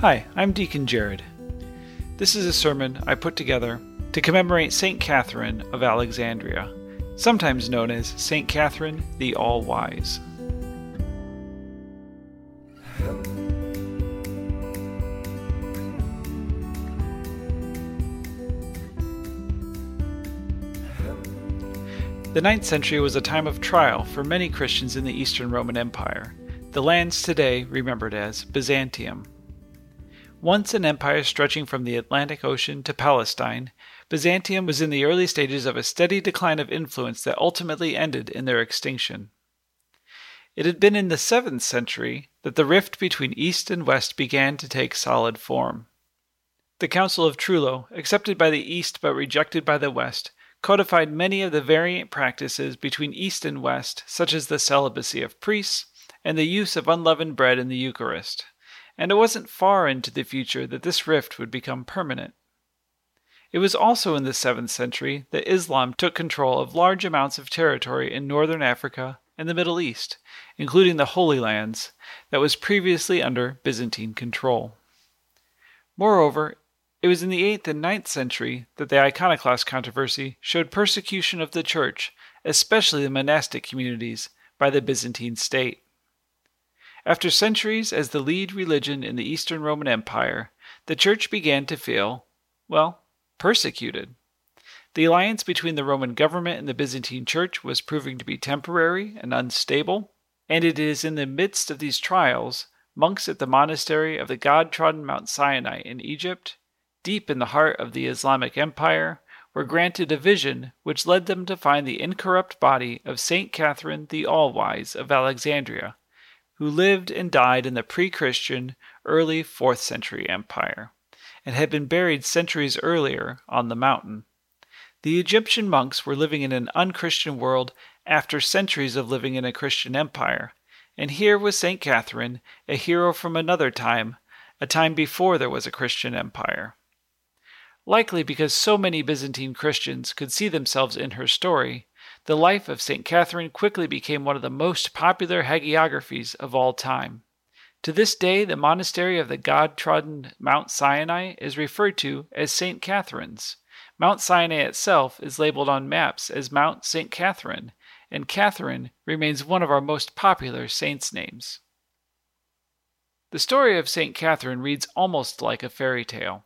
Hi, I'm Deacon Jared. This is a sermon I put together to commemorate St. Catherine of Alexandria, sometimes known as St. Catherine the All Wise. The ninth century was a time of trial for many Christians in the Eastern Roman Empire, the lands today remembered as Byzantium. Once an empire stretching from the Atlantic Ocean to Palestine, Byzantium was in the early stages of a steady decline of influence that ultimately ended in their extinction. It had been in the 7th century that the rift between East and West began to take solid form. The Council of Trullo, accepted by the East but rejected by the West, codified many of the variant practices between East and West, such as the celibacy of priests and the use of unleavened bread in the Eucharist and it wasn't far into the future that this rift would become permanent. It was also in the 7th century that Islam took control of large amounts of territory in northern Africa and the Middle East, including the Holy Lands, that was previously under Byzantine control. Moreover, it was in the 8th and 9th century that the iconoclast controversy showed persecution of the Church, especially the monastic communities, by the Byzantine state. After centuries as the lead religion in the Eastern Roman Empire, the Church began to feel, well, persecuted. The alliance between the Roman government and the Byzantine Church was proving to be temporary and unstable, and it is in the midst of these trials monks at the monastery of the God trodden Mount Sinai in Egypt, deep in the heart of the Islamic Empire, were granted a vision which led them to find the incorrupt body of Saint Catherine the All Wise of Alexandria who lived and died in the pre Christian early 4th century empire, and had been buried centuries earlier on the mountain. The Egyptian monks were living in an unchristian world after centuries of living in a Christian empire, and here was St. Catherine, a hero from another time, a time before there was a Christian empire. Likely because so many Byzantine Christians could see themselves in her story, the life of St. Catherine quickly became one of the most popular hagiographies of all time. To this day, the monastery of the God trodden Mount Sinai is referred to as St. Catherine's. Mount Sinai itself is labeled on maps as Mount St. Catherine, and Catherine remains one of our most popular saints' names. The story of St. Catherine reads almost like a fairy tale.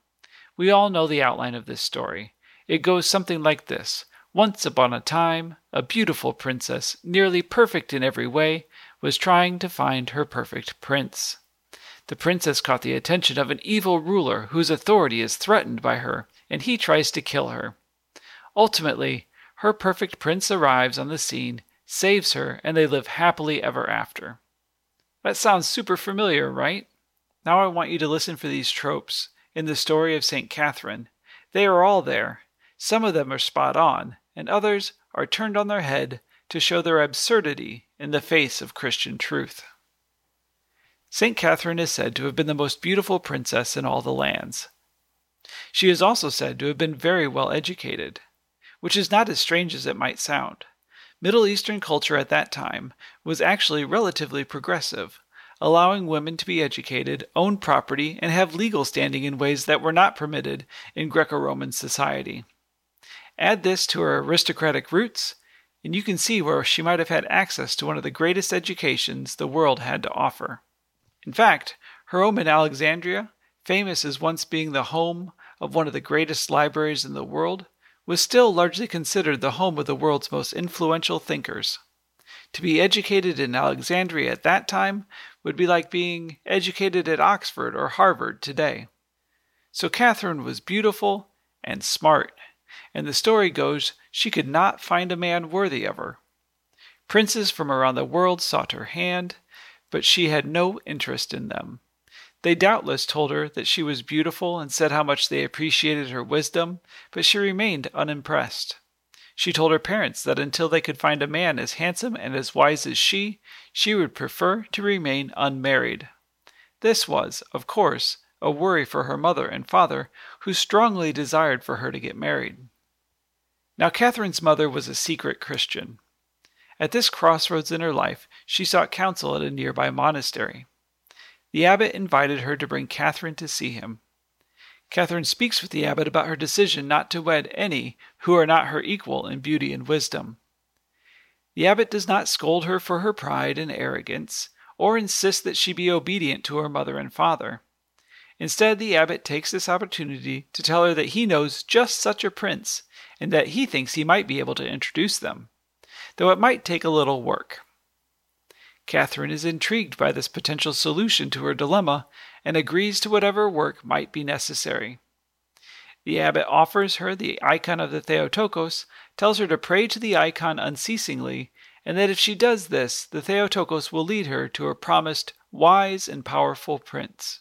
We all know the outline of this story. It goes something like this once upon a time, a beautiful princess, nearly perfect in every way, was trying to find her perfect prince. The princess caught the attention of an evil ruler whose authority is threatened by her, and he tries to kill her. Ultimately, her perfect prince arrives on the scene, saves her, and they live happily ever after. That sounds super familiar, right? Now I want you to listen for these tropes in the story of St. Catherine. They are all there. Some of them are spot on, and others are turned on their head to show their absurdity in the face of Christian truth. St. Catherine is said to have been the most beautiful princess in all the lands. She is also said to have been very well educated, which is not as strange as it might sound. Middle Eastern culture at that time was actually relatively progressive, allowing women to be educated, own property, and have legal standing in ways that were not permitted in Greco Roman society. Add this to her aristocratic roots, and you can see where she might have had access to one of the greatest educations the world had to offer. In fact, her home in Alexandria, famous as once being the home of one of the greatest libraries in the world, was still largely considered the home of the world's most influential thinkers. To be educated in Alexandria at that time would be like being educated at Oxford or Harvard today. So Catherine was beautiful and smart and the story goes she could not find a man worthy of her. Princes from around the world sought her hand, but she had no interest in them. They doubtless told her that she was beautiful and said how much they appreciated her wisdom, but she remained unimpressed. She told her parents that until they could find a man as handsome and as wise as she, she would prefer to remain unmarried. This was, of course, a worry for her mother and father, who strongly desired for her to get married. Now, Catherine's mother was a secret Christian. At this crossroads in her life, she sought counsel at a nearby monastery. the abbot invited her to bring Catherine to see him. Catherine speaks with the abbot about her decision not to wed any who are not her equal in beauty and wisdom. The abbot does not scold her for her pride and arrogance, or insist that she be obedient to her mother and father. Instead, the abbot takes this opportunity to tell her that he knows just such a prince, and that he thinks he might be able to introduce them, though it might take a little work. Catherine is intrigued by this potential solution to her dilemma and agrees to whatever work might be necessary. The abbot offers her the icon of the Theotokos, tells her to pray to the icon unceasingly, and that if she does this, the Theotokos will lead her to her promised wise and powerful prince.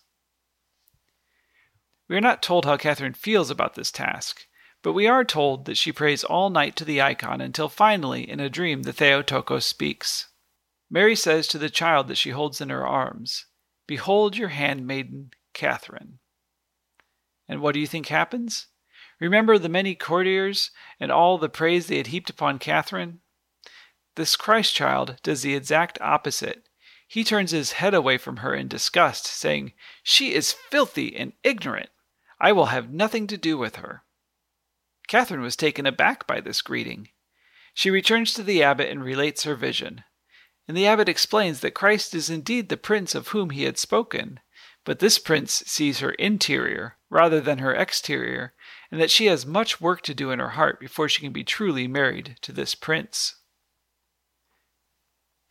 We are not told how Catherine feels about this task, but we are told that she prays all night to the icon until finally, in a dream, the Theotokos speaks. Mary says to the child that she holds in her arms, Behold your handmaiden, Catherine. And what do you think happens? Remember the many courtiers and all the praise they had heaped upon Catherine? This Christ child does the exact opposite. He turns his head away from her in disgust, saying, She is filthy and ignorant. I will have nothing to do with her. Catherine was taken aback by this greeting. She returns to the abbot and relates her vision. And the abbot explains that Christ is indeed the prince of whom he had spoken, but this prince sees her interior rather than her exterior, and that she has much work to do in her heart before she can be truly married to this prince.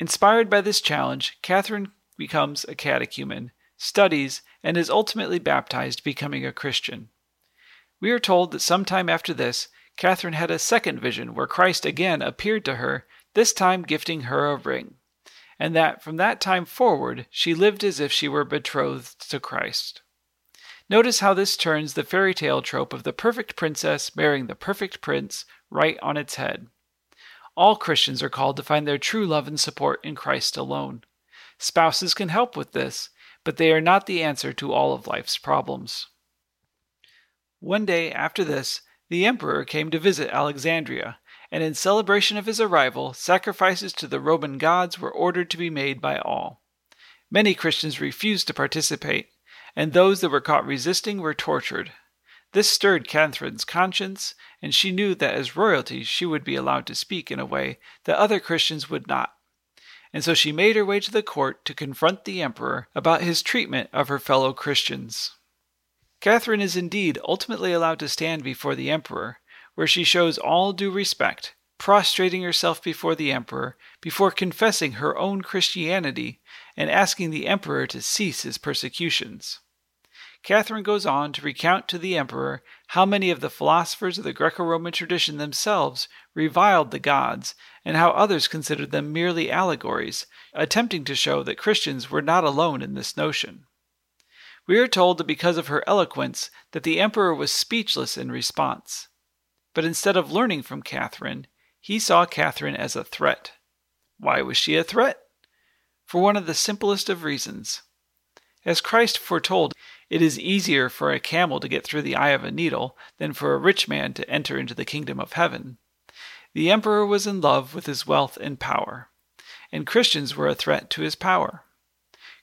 Inspired by this challenge, Catherine becomes a catechumen, studies, and is ultimately baptized, becoming a Christian. We are told that sometime after this, Catherine had a second vision where Christ again appeared to her, this time gifting her a ring and that from that time forward she lived as if she were betrothed to Christ. Notice how this turns the fairy tale trope of the perfect princess marrying the perfect prince right on its head. All Christians are called to find their true love and support in Christ alone. Spouses can help with this, but they are not the answer to all of life's problems. One day after this, the emperor came to visit Alexandria, and in celebration of his arrival, sacrifices to the Roman gods were ordered to be made by all. Many Christians refused to participate, and those that were caught resisting were tortured. This stirred Catherine's conscience, and she knew that as royalty she would be allowed to speak in a way that other Christians would not. And so she made her way to the court to confront the emperor about his treatment of her fellow Christians. Catherine is indeed ultimately allowed to stand before the emperor, where she shows all due respect, prostrating herself before the emperor, before confessing her own Christianity, and asking the emperor to cease his persecutions. Catherine goes on to recount to the emperor how many of the philosophers of the Greco Roman tradition themselves reviled the gods, and how others considered them merely allegories, attempting to show that Christians were not alone in this notion. We are told that because of her eloquence that the emperor was speechless in response. But instead of learning from Catherine, he saw Catherine as a threat. Why was she a threat? For one of the simplest of reasons. As Christ foretold, it is easier for a camel to get through the eye of a needle than for a rich man to enter into the kingdom of heaven. The emperor was in love with his wealth and power, and Christians were a threat to his power.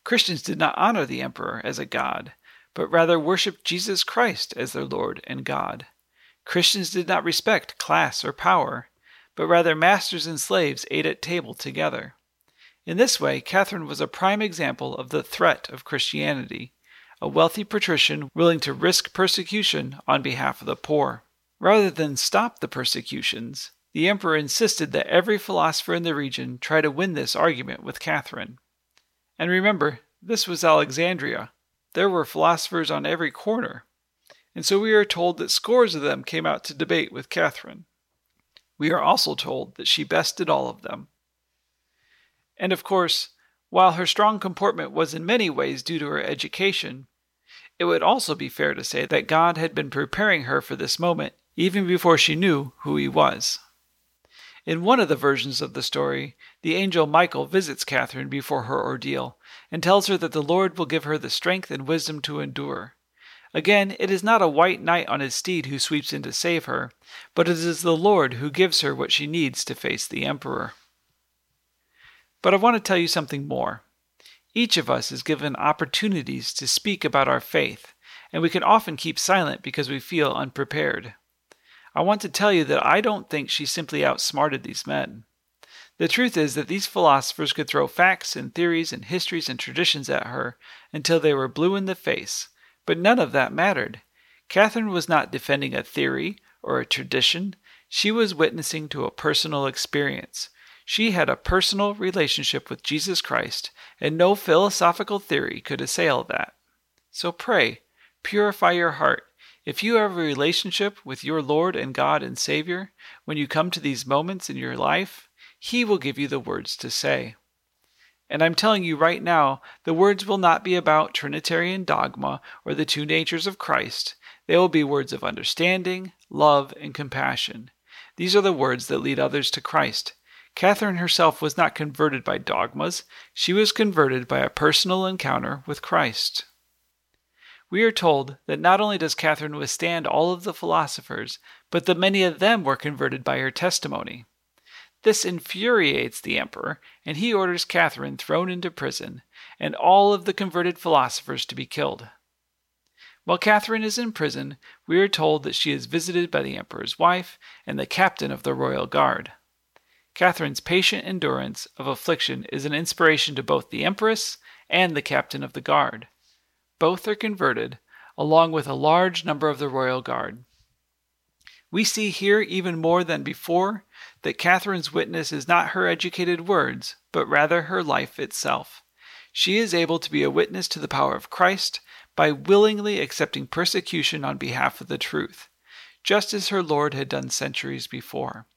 Christians did not honor the emperor as a god, but rather worshiped Jesus Christ as their Lord and God. Christians did not respect class or power, but rather masters and slaves ate at table together. In this way, Catherine was a prime example of the threat of Christianity, a wealthy patrician willing to risk persecution on behalf of the poor. Rather than stop the persecutions, the emperor insisted that every philosopher in the region try to win this argument with Catherine. And remember, this was Alexandria. There were philosophers on every corner and so we are told that scores of them came out to debate with Catherine. We are also told that she bested all of them. And of course, while her strong comportment was in many ways due to her education, it would also be fair to say that God had been preparing her for this moment even before she knew who He was. In one of the versions of the story, the angel Michael visits Catherine before her ordeal and tells her that the Lord will give her the strength and wisdom to endure. Again, it is not a white knight on his steed who sweeps in to save her, but it is the Lord who gives her what she needs to face the emperor. But I want to tell you something more. Each of us is given opportunities to speak about our faith, and we can often keep silent because we feel unprepared. I want to tell you that I don't think she simply outsmarted these men. The truth is that these philosophers could throw facts and theories and histories and traditions at her until they were blue in the face, but none of that mattered. Catherine was not defending a theory or a tradition, she was witnessing to a personal experience. She had a personal relationship with Jesus Christ, and no philosophical theory could assail that. So pray, purify your heart. If you have a relationship with your Lord and God and Savior, when you come to these moments in your life, He will give you the words to say. And I'm telling you right now, the words will not be about Trinitarian dogma or the two natures of Christ. They will be words of understanding, love, and compassion. These are the words that lead others to Christ. Catherine herself was not converted by dogmas, she was converted by a personal encounter with Christ. We are told that not only does Catherine withstand all of the philosophers, but that many of them were converted by her testimony. This infuriates the emperor, and he orders Catherine thrown into prison, and all of the converted philosophers to be killed. While Catherine is in prison, we are told that she is visited by the emperor's wife and the captain of the royal guard. Catherine's patient endurance of affliction is an inspiration to both the empress and the captain of the guard. Both are converted, along with a large number of the royal guard. We see here, even more than before, that Catherine's witness is not her educated words, but rather her life itself. She is able to be a witness to the power of Christ by willingly accepting persecution on behalf of the truth, just as her Lord had done centuries before.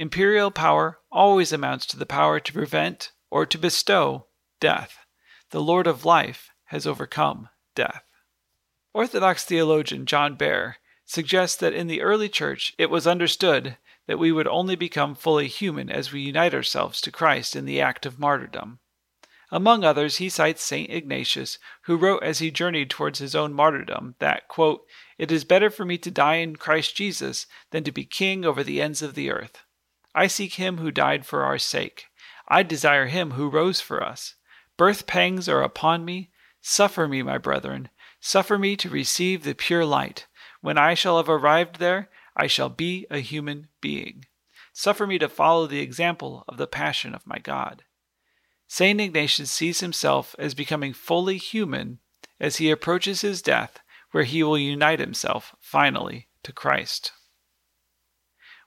Imperial power always amounts to the power to prevent or to bestow death. The Lord of life has overcome death. Orthodox theologian John Behr suggests that in the early church it was understood that we would only become fully human as we unite ourselves to Christ in the act of martyrdom. Among others, he cites St. Ignatius, who wrote as he journeyed towards his own martyrdom that, quote, It is better for me to die in Christ Jesus than to be king over the ends of the earth. I seek him who died for our sake. I desire him who rose for us. Birth pangs are upon me. Suffer me, my brethren. Suffer me to receive the pure light. When I shall have arrived there, I shall be a human being. Suffer me to follow the example of the passion of my God. St. Ignatius sees himself as becoming fully human as he approaches his death, where he will unite himself finally to Christ.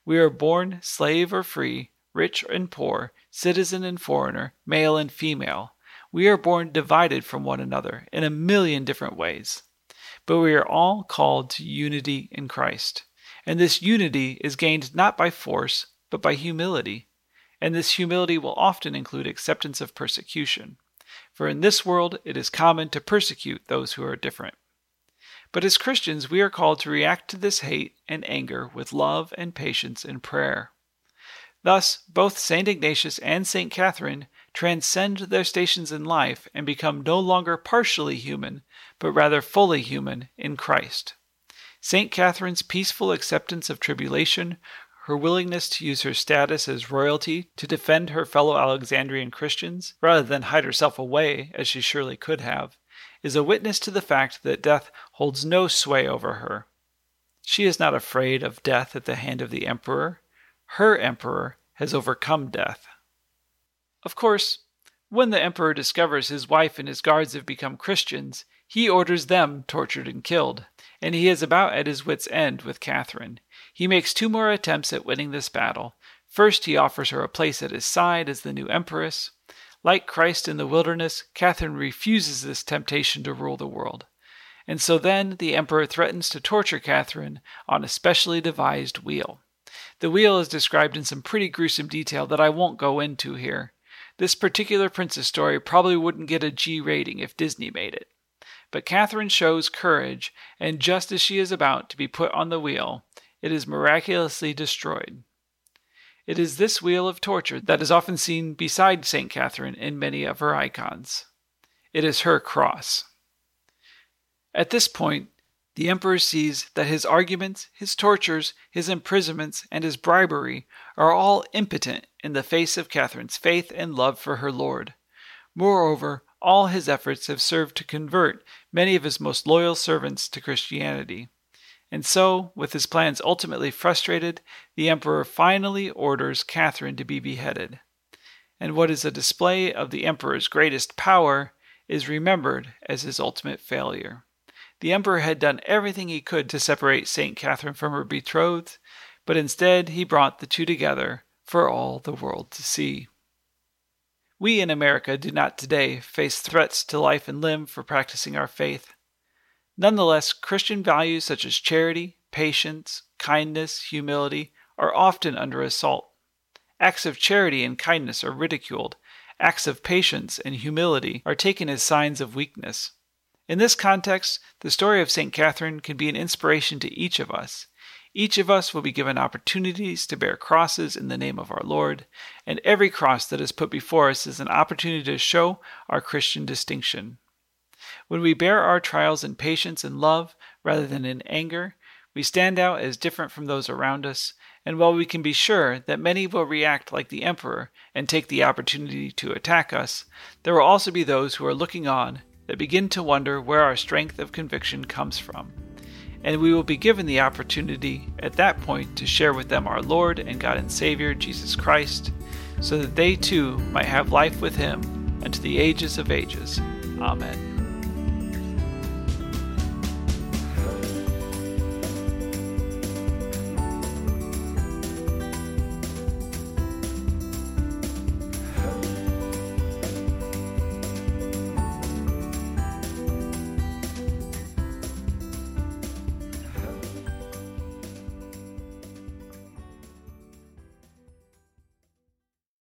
We are born slave or free, rich and poor, citizen and foreigner, male and female. We are born divided from one another in a million different ways. But we are all called to unity in Christ. And this unity is gained not by force, but by humility. And this humility will often include acceptance of persecution. For in this world it is common to persecute those who are different. But as Christians, we are called to react to this hate and anger with love and patience and prayer. Thus, both St. Ignatius and St. Catherine transcend their stations in life and become no longer partially human, but rather fully human in Christ. St. Catherine's peaceful acceptance of tribulation, her willingness to use her status as royalty to defend her fellow Alexandrian Christians, rather than hide herself away as she surely could have, is a witness to the fact that death holds no sway over her. She is not afraid of death at the hand of the emperor. Her emperor has overcome death. Of course, when the emperor discovers his wife and his guards have become Christians, he orders them tortured and killed, and he is about at his wits' end with Catherine. He makes two more attempts at winning this battle. First, he offers her a place at his side as the new empress. Like Christ in the wilderness, Catherine refuses this temptation to rule the world. And so then the emperor threatens to torture Catherine on a specially devised wheel. The wheel is described in some pretty gruesome detail that I won't go into here. This particular princess story probably wouldn't get a G rating if Disney made it. But Catherine shows courage, and just as she is about to be put on the wheel, it is miraculously destroyed. It is this wheel of torture that is often seen beside St. Catherine in many of her icons. It is her cross. At this point, the emperor sees that his arguments, his tortures, his imprisonments, and his bribery are all impotent in the face of Catherine's faith and love for her lord. Moreover, all his efforts have served to convert many of his most loyal servants to Christianity. And so, with his plans ultimately frustrated, the emperor finally orders Catherine to be beheaded. And what is a display of the emperor's greatest power is remembered as his ultimate failure. The emperor had done everything he could to separate St. Catherine from her betrothed, but instead he brought the two together for all the world to see. We in America do not today face threats to life and limb for practicing our faith. Nonetheless, Christian values such as charity, patience, kindness, humility are often under assault. Acts of charity and kindness are ridiculed. Acts of patience and humility are taken as signs of weakness. In this context, the story of St. Catherine can be an inspiration to each of us. Each of us will be given opportunities to bear crosses in the name of our Lord, and every cross that is put before us is an opportunity to show our Christian distinction. When we bear our trials in patience and love rather than in anger, we stand out as different from those around us, and while we can be sure that many will react like the Emperor and take the opportunity to attack us, there will also be those who are looking on that begin to wonder where our strength of conviction comes from and we will be given the opportunity at that point to share with them our Lord and God and Savior, Jesus Christ, so that they too might have life with Him unto the ages of ages. Amen.